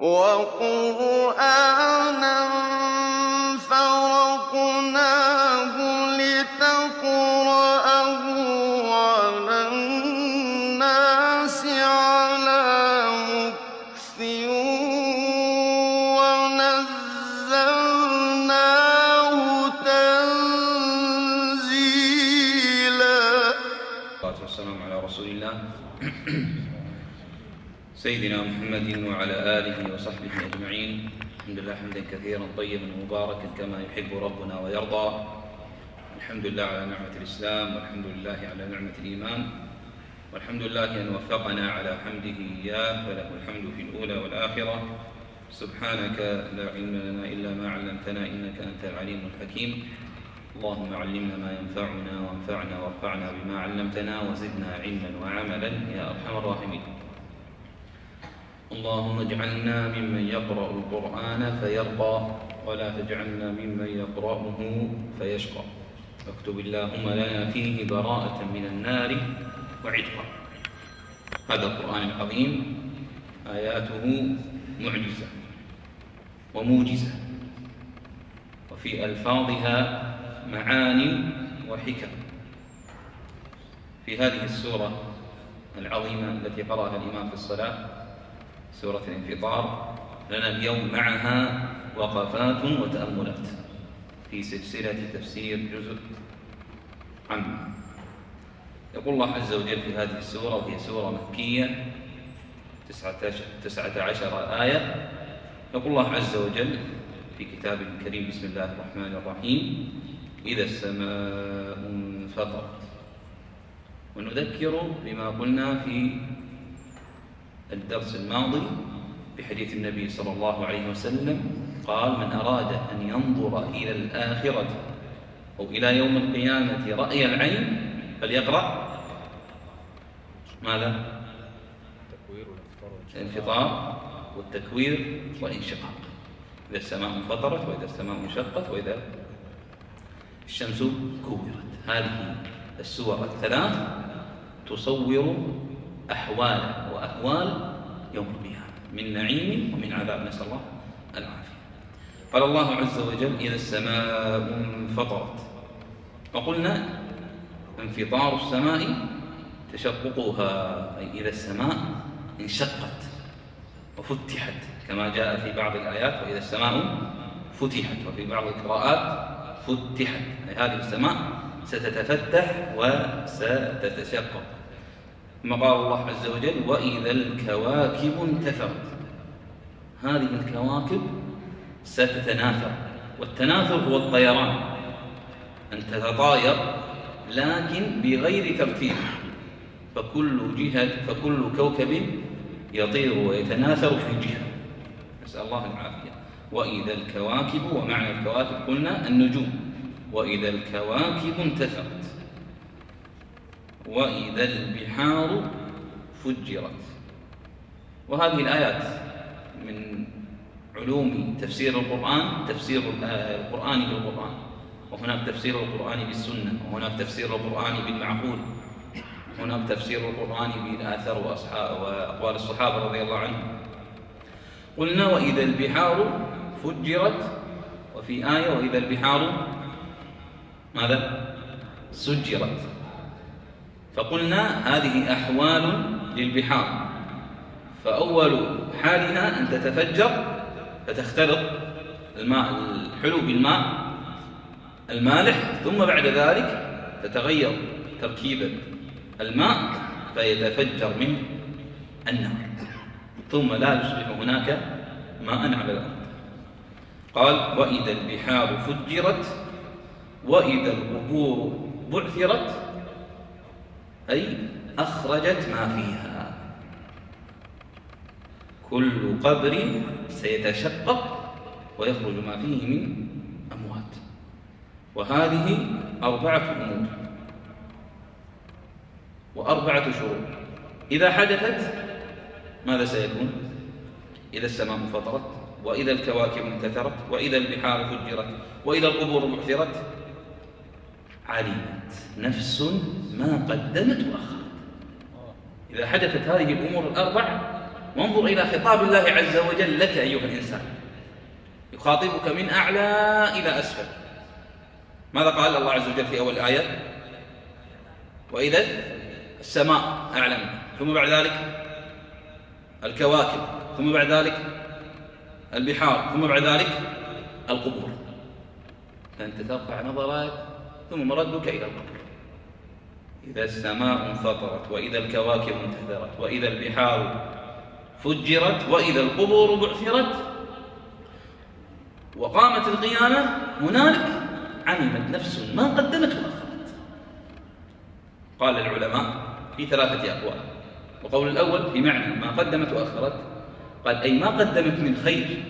وَقُرْآنًا سيدنا محمد وعلى آله وصحبه أجمعين. الحمد لله حمدا كثيرا طيبا مباركا كما يحب ربنا ويرضى. الحمد لله على نعمة الإسلام والحمد لله على نعمة الإيمان والحمد لله أن وفقنا على حمده إياه فله الحمد في الأولى والآخرة. سبحانك لا علم لنا إلا ما علمتنا إنك أنت العليم الحكيم. اللهم علمنا ما ينفعنا وانفعنا وارفعنا بما علمتنا وزدنا علما وعملا يا أرحم الراحمين. اللهم اجعلنا ممن يقرأ القرآن فيرضى ولا تجعلنا ممن يقرأه فيشقى. واكتب اللهم لنا فيه براءة من النار وعتقا. هذا القرآن العظيم آياته معجزة وموجزة وفي ألفاظها معاني وحكم. في هذه السورة العظيمة التي قرأها الإمام في الصلاة سورة الانفطار لنا اليوم معها وقفات وتأملات. في سلسلة تفسير جزء عام يقول الله عز وجل في هذه السورة وهي سورة مكية تسعة عشر آية. يقول الله عز وجل في كتابه الكريم بسم الله الرحمن الرحيم إذا السماء انفطرت. ونذكر بما قلنا في الدرس الماضي بحديث النبي صلى الله عليه وسلم قال من أراد أن ينظر إلى الآخرة أو إلى يوم القيامة رأي العين فليقرأ. ماذا؟ الانفطار والتكوير والانشقاق. إذا السماء انفطرت وإذا السماء انشقت وإذا الشمس كورت. هذه السور الثلاث تصور أحوال وأهوال يوم القيامة. من نعيم ومن عذاب. نسأل الله العافية. قال الله عز وجل إذا السماء انفطرت. وقلنا انفطار السماء تشققها. أي إذا السماء انشقت وفتحت كما جاء في بعض الآيات وإذا السماء فتحت. وفي بعض القراءات فتحت. أي هذه السماء ستتفتح وستتشقق. ثم قال الله عز وجل وإذا الكواكب انتثرت هذه الكواكب ستتناثر والتناثر هو الطيران. أن تتطاير لكن بغير ترتيب. فكل جهة فكل كوكب يطير ويتناثر في جهة. نسأل الله العافية. وإذا الكواكب ومعنى الكواكب قلنا النجوم. وإذا الكواكب انتثرت وإذا البحار فجرت. وهذه الآيات من علوم تفسير القرآن تفسير القرآن بالقرآن. وهناك تفسير القرآن بالسنة وهناك تفسير القرآن بالمعقول. هناك تفسير القرآن بالآثار وأقوال الصحابة رضي الله عنهم. قلنا وإذا البحار فجرت. وفي آية وإذا البحار ماذا؟ سجرت. فقلنا هذه أحوال للبحار. فأول حالها أن تتفجر فتختلط الماء الحلو بالماء المالح ثم بعد ذلك تتغير تركيبة الماء فيتفجر منه النار. ثم لا يصبح هناك ماء على الأرض. قال وإذا البحار فجرت وإذا القبور بعثرت أي أخرجت ما فيها. كل قبر سيتشقق ويخرج ما فيه من أموات. وهذه أربعة أمور. وأربعة شروط. إذا حدثت ماذا سيكون؟ إذا السماء انفطرت وإذا الكواكب انتثرت وإذا البحار فجرت وإذا القبور بعثرت علمت نفس ما قدمت وأخرت. إذا حدثت هذه الأمور الأربع وانظر إلى خطاب الله عز وجل لك أيها الإنسان. يخاطبك من أعلى إلى أسفل. ماذا قال الله عز وجل في أول آية وإذا السماء أعلم. ثم بعد ذلك الكواكب. ثم بعد ذلك البحار. ثم بعد ذلك القبور. فأنت ترفع نظرك ثم مردك إلى القبر. إذا السماء انفطرت وإذا الكواكب انتثرت وإذا البحار فجرت وإذا القبور بعثرت وقامت القيامة هنالك علمت نفس ما قدمت وأخرت قال العلماء في ثلاثة أقوال. وقول الأول في معنى ما قدمت وأخرت قال أي ما قدمت من خير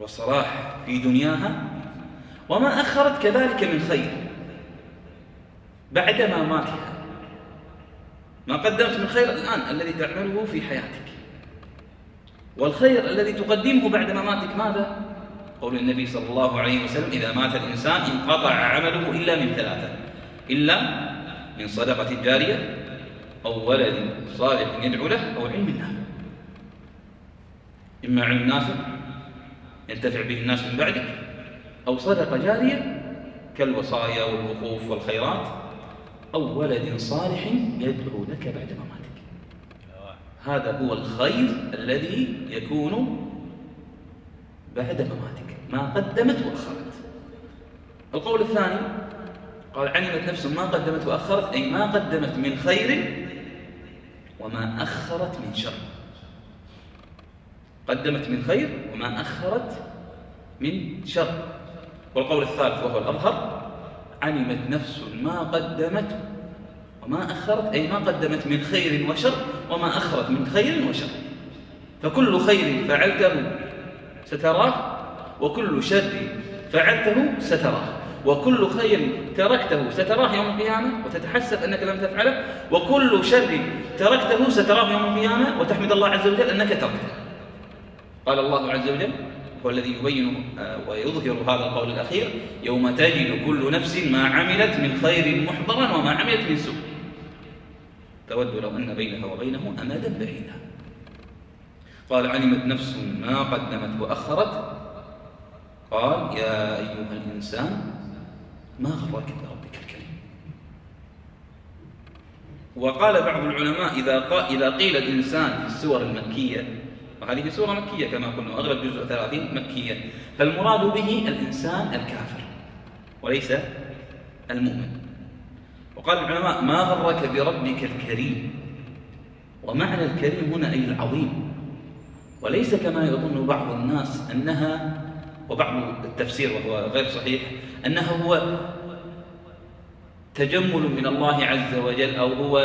وصلاح في دنياها وما أخرت كذلك من خير. بعد ماتها. ما قدمت من خير الآن الذي تعمله في حياتك. والخير الذي تقدمه بعد مماتك ماذا؟ قول النبي صلى الله عليه وسلم إذا مات الإنسان انقطع عمله إلا من ثلاثة إلا من صدقة جارية أو ولد صالح يدعو له أو علم نافع إما علم نافع ينتفع به الناس من بعدك أو صدقة جارية كالوصايا والوقوف والخيرات أو ولد صالح يدعو لك بعد مماتك. هذا هو الخير الذي يكون بعد مماتك. ما قدمت وأخرت. القول الثاني قال علمت نفس ما قدمت وأخرت أي ما قدمت من خير وما أخرت من شر. قدمت من خير وما أخرت من شر. والقول الثالث وهو الأظهر علمت نفس ما قدمت وما أخرت أي ما قدمت من خير وشر وما أخرت من خير وشر. فكل خير فعلته ستراه وكل شر فعلته ستراه. وكل خير تركته ستراه يوم القيامة وتتحسب أنك لم تفعله. وكل شر تركته ستراه يوم القيامة وتحمد الله عز وجل أنك تركته. قال الله عز وجل هو الذي يبين آه، ويظهر هذا القول الأخير يوم تجد كل نفس ما عملت من خير محضرا وما عملت من سوء. تود لو أن بينها وبينه أمدا بعيدا قال علمت نفس ما قدمت وأخرت. قال يا أيها الإنسان ما غرك بربك الكريم؟ وقال بعض العلماء إذا, قيل الإنسان في السور المكية وهذه سورة مكية كما قلنا أغلب جزء ثلاثين مكية. فالمراد به الإنسان الكافر وليس المؤمن. وقال العلماء ما غرك بربك الكريم؟ ومعنى الكريم هنا أي العظيم. وليس كما يظن بعض الناس أنها وبعض التفسير وهو غير صحيح أنه هو تجمل من الله عز وجل أو هو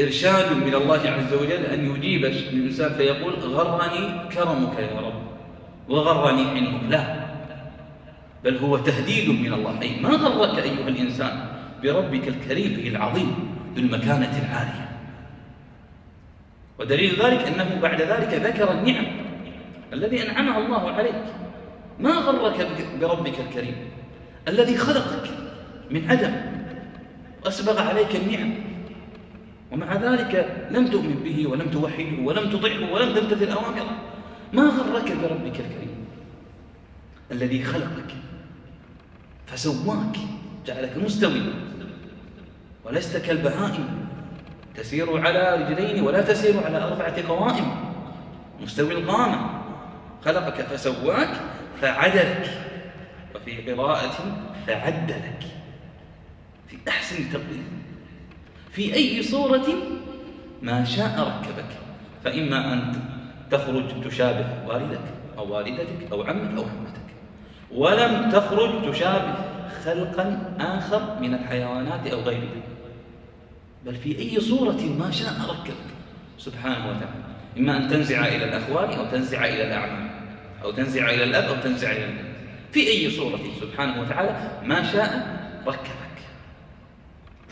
إرشاد من الله عز وجل أن يجيب الإنسان فيقول غرني كرمك يا رب وغرني حلمك. لا بل هو تهديد من الله. أي ما غرك أيها الإنسان بربك الكريم العظيم بالمكانة العالية. ودليل ذلك أنه بعد ذلك ذكر النعم الذي أنعمها الله عليك. ما غرك بربك الكريم؟ الذي خلقك من عدم وأسبغ عليك النعم. ومع ذلك لم تؤمن به ولم توحده ولم تطعه ولم تمتثل أوامره ما غرك بربك الكريم الذي خلقك فسواك جعلك مستوي ولست كالبهائم تسير على رجلين ولا تسير على أربعة قوائم. مستوي القامة خلقك فسواك فعدلك وفي قراءة فعدلك في أحسن تقويم. في أي صورة ما شاء ركبك. فإما أن تخرج تشابه والدك أو والدتك أو عمك أو عمتك. ولم تخرج تشابه خلقا آخر من الحيوانات أو غيرها. بل في أي صورة ما شاء ركبك. سبحانه وتعالى. إما أن تنزع إلى الأخوان أو تنزع إلى الأعمام أو تنزع إلى الأب أو تنزع إلى الأب في أي صورة سبحانه وتعالى ما شاء ركبك.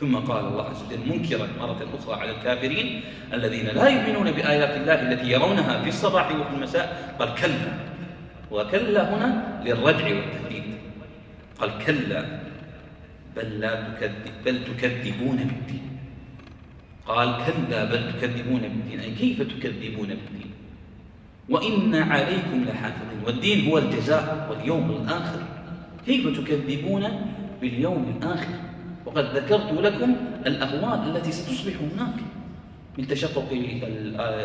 ثم قال الله عز وجل منكرا مرة أخرى على الكافرين الذين لا يؤمنون بآيات الله التي يرونها في الصباح وفي المساء قال كلا. وكلا هنا للردع والتهديد. قال كلا بل لا تكذب بل تكذبون بالدين. قال كلا بل تكذبون بالدين. أي كيف تكذبون بالدين؟ وإن عليكم لحافظين. والدين هو الجزاء واليوم الآخر. كيف تكذبون باليوم الآخر؟ وقد ذكرت لكم الأهوال التي ستصبح هناك من تشقق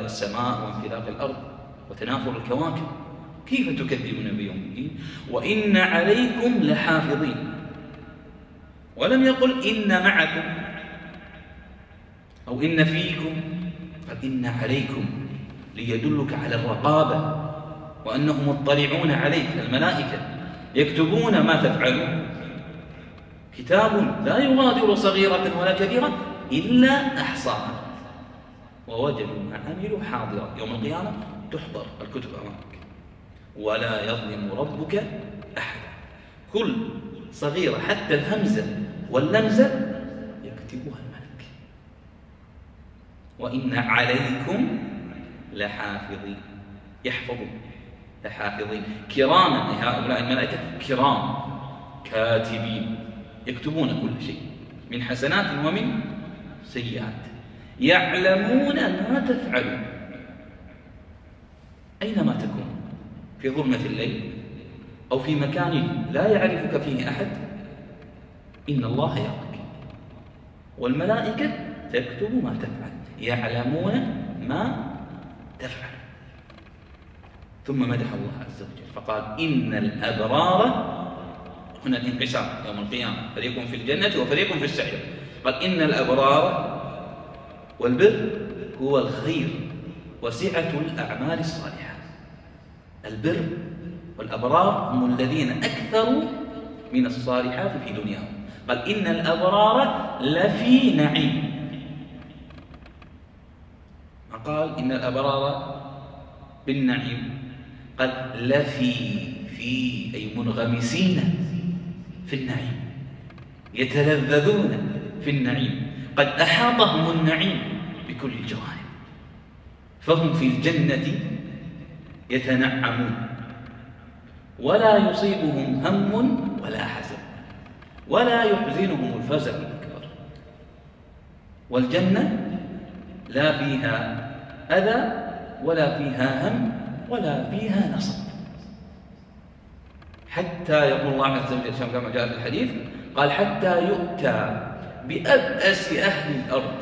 السماء وانفلاق الأرض وتنافر الكواكب. كيف تكذبون بيوم الدين؟ وإن عليكم لحافظين. ولم يقل إن معكم أو إن فيكم قال إن عليكم ليدلك على الرقابة. وأنهم مطلعون عليك الملائكة يكتبون ما تفعلون. كتاب لا يغادر صغيرة ولا كبيرة إلا أحصاها. ووجدوا ما عملوا حاضرا. يوم القيامة تحضر الكتب أمامك. ولا يظلم ربك أحدا. كل صغيرة حتى الهمزة واللمزة يكتبها الملك. وإن عليكم لحافظين. يحفظون. لحافظين. كراما هؤلاء الملائكة. كرام. كاتبين. يكتبون كل شيء من حسنات ومن سيئات. يعلمون ما تفعلون أينما تكون؟ في ظلمة الليل أو في مكان لا يعرفك فيه أحد؟ إن الله يراك. والملائكة تكتب ما تفعل يعلمون ما تفعل. ثم مدح الله عز وجل فقال إن الأبرار هنا الانقسام يوم القيامة. فريق في الجنة وفريق في السعير. قال إن الأبرار والبر هو الخير وسعة الأعمال الصالحة. البر والأبرار هم الذين أكثروا من الصالحات في دنياهم. قال إن الأبرار لفي نعيم. قال إن الأبرار بالنعيم. قال لفي في أي منغمسين. في النعيم. يتلذذون في النعيم. قد أحاطهم النعيم بكل الجوانب. فهم في الجنة يتنعمون. ولا يصيبهم هم ولا حزن. ولا يحزنهم الفزع الأكبر. والجنة لا فيها أذى ولا فيها هم ولا فيها نصب. حتى يقول الله عز وجل كما جاء في الحديث قال حتى يؤتى بأبأس أهل الأرض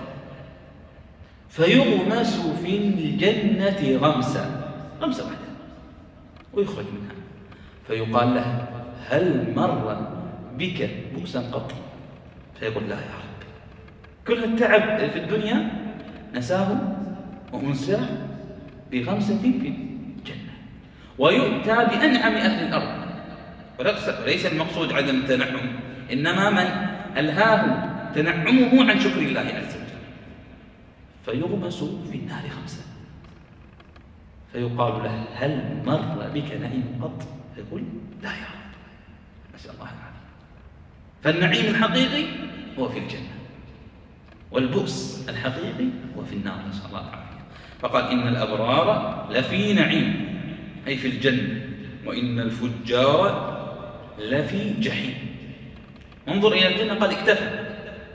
فيغمس في الجنة غمسا غمسة واحدة ويخرج منها. فيقال له هل مر بك بؤسا قط؟ فيقول لا يا رب. كل التعب في الدنيا نساه وأنساه بغمسة في الجنة. ويؤتى بأنعم أهل الأرض. وليس المقصود عدم التنعم إنما من ألهاه تنعمه عن شكر الله عز وجل. فيغمس في النار خمسة. فيقال له هل مر بك نعيم قط؟ فيقول لا يا رب. نسأل الله العافية. فالنعيم الحقيقي هو في الجنة والبؤس الحقيقي هو في النار. نسأل الله العافية. فقال إن الأبرار لفي نعيم أي في الجنة وإن الفجار لفي جحيم. انظر إلى الجنة قال اكتفى.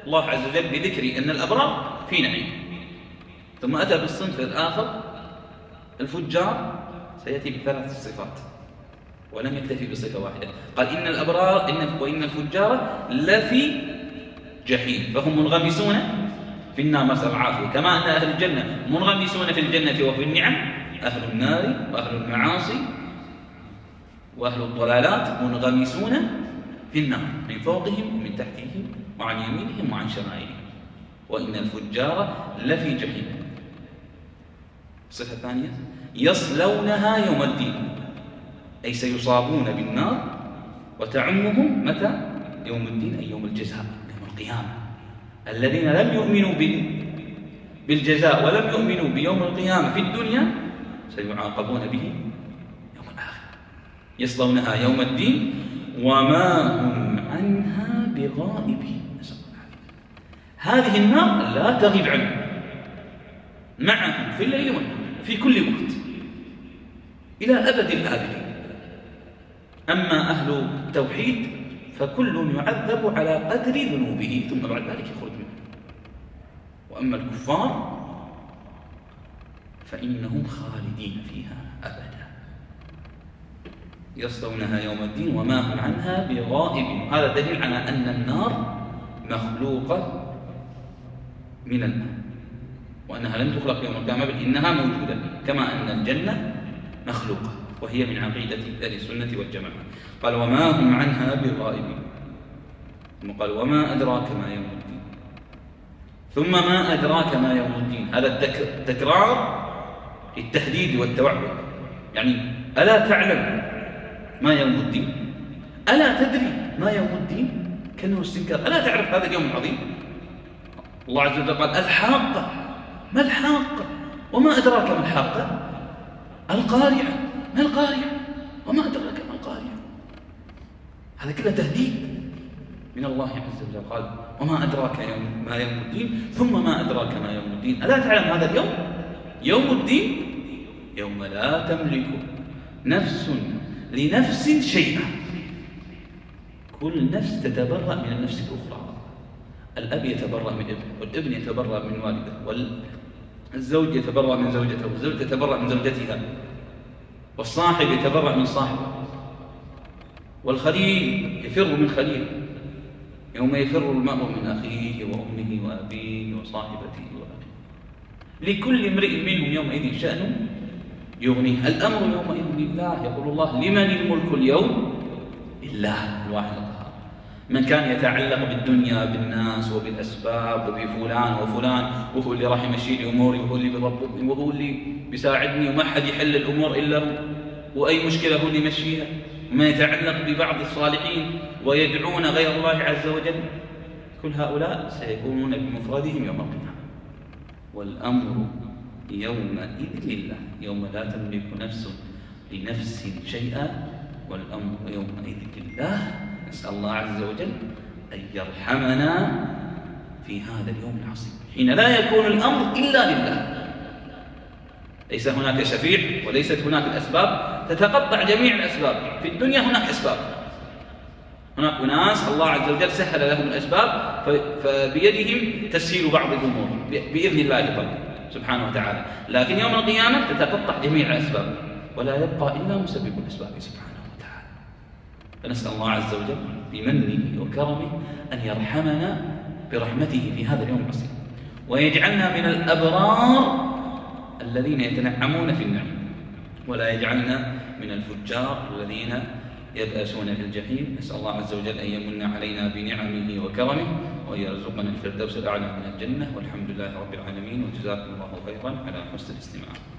الله عز وجل بذكر أن الأبرار في نعيم. ثم أتى بالصنف الآخر. الفجار سيأتي بثلاث صفات. ولم يكتفي بصفة واحدة. قال إن الأبرار إن وإن الفجار لفي جحيم. فهم منغمسون في النار. نسأل العافية. كما أن أهل الجنة منغمسون في الجنة وفي النعم. أهل النار وأهل المعاصي وأهل الضلالات منغمسون في النار من فوقهم ومن تحتهم وعن يمينهم وعن شمائلهم. وإن الفجار لفي جحيم. الصفة الثانية يصلونها يوم الدين. أي سيصابون بالنار وتعمهم متى؟ يوم الدين أي يوم الجزاء يوم القيامة. الذين لم يؤمنوا بالجزاء ولم يؤمنوا بيوم القيامة في الدنيا سيعاقبون به. يصلونها يوم الدين وما هم عنها بغائبين هذه النار لا تغيب عنهم معهم في الليل والنهار في كل وقت. إلى أبد الآبدين. أما أهل التوحيد فكل يعذب على قدر ذنوبه ثم بعد ذلك يخرج منه. وأما الكفار فإنهم خالدين فيها. يصلونها يوم الدين وما هم عنها بغائب هذا دليل على أن النار مخلوقة من الماء وأنها لم تخلق يوم القيامة بل إنها موجودة كما أن الجنة مخلوقة وهي من عقيدة أهل السنة والجماعة. قال وما هم عنها بغائبين. ثم قال وما أدراك ما يوم الدين. ثم ما أدراك ما يوم الدين. هذا التكرار للتهديد والتوعد. يعني ألا تعلم ما يوم الدين. ألا تدري ما يوم الدين؟ كأنه استنكار. ألا تعرف هذا اليوم العظيم؟ الله عز وجل قال الحاقة. ما الحاقة؟ وما أدراك ما الحاقة؟ القارعة. ما القارعة؟ وما أدراك ما القارعة؟ هذا كله تهديد من الله عز وجل. قال وما أدراك يوم ما يوم الدين ثم ما أدراك ما يوم الدين. ألا تعلم هذا اليوم؟ يوم الدين؟ يوم لا تملك نفس لنفس شيئا كل نفس تتبرأ من النفس الأخرى. الأب يتبرأ من ابنه والابن يتبرأ من والده والزوج يتبرأ من زوجته والزوجة تتبرأ من زوجتها والصاحب يتبرأ من صاحبه. والخليل يفر من خليله يوم يفر المرء من أخيه وأمه وأبيه وصاحبته وأخيه. لكل امرئ منهم يومئذ شأن يغنيه الأمر يومئذ لله يقول الله لمن الملك اليوم؟ لله الواحد القهار. من كان يتعلق بالدنيا بالناس وبالأسباب وبفلان وفلان وهو اللي راح يمشي لي أموري وهو اللي بيضبطني وهو اللي بيساعدني وما حد يحل الأمور إلا هو. وأي مشكلة هو اللي يمشيها؟ ما يتعلق ببعض الصالحين ويدعون غير الله عز وجل. كل هؤلاء سيكونون بمفردهم يوم القيامة. والأمر يومئذ لله يوم لا تملك نفس لنفس شيئا والأمر يومئذ لله. نسأل الله عز وجل أن يرحمنا في هذا اليوم العصيب حين لا يكون الأمر إلا لله. ليس هناك شفيع وليست هناك الأسباب تتقطع جميع الأسباب. في الدنيا هناك أسباب. هناك أناس الله عز وجل سهل لهم الأسباب فبيدهم تسهيل بعض الأمور بإذن الله تعالى سبحانه وتعالى. لكن يوم القيامة تتقطع جميع الأسباب ولا يبقى إلا مسبب الأسباب سبحانه وتعالى. فنسأل الله عز وجل بمنه وكرمه أن يرحمنا برحمته في هذا اليوم العظيم. ويجعلنا من الأبرار الذين يتنعمون في النعم ولا يجعلنا من الفجار الذين يبأسون في الجحيم. نسأل الله عز وجل أن يمن علينا بنعمه وكرمه وأن يرزقنا الفردوس الأعلى من الجنة. والحمد لله رب العالمين. وجزاكم الله خيرا على حسن الاستماع.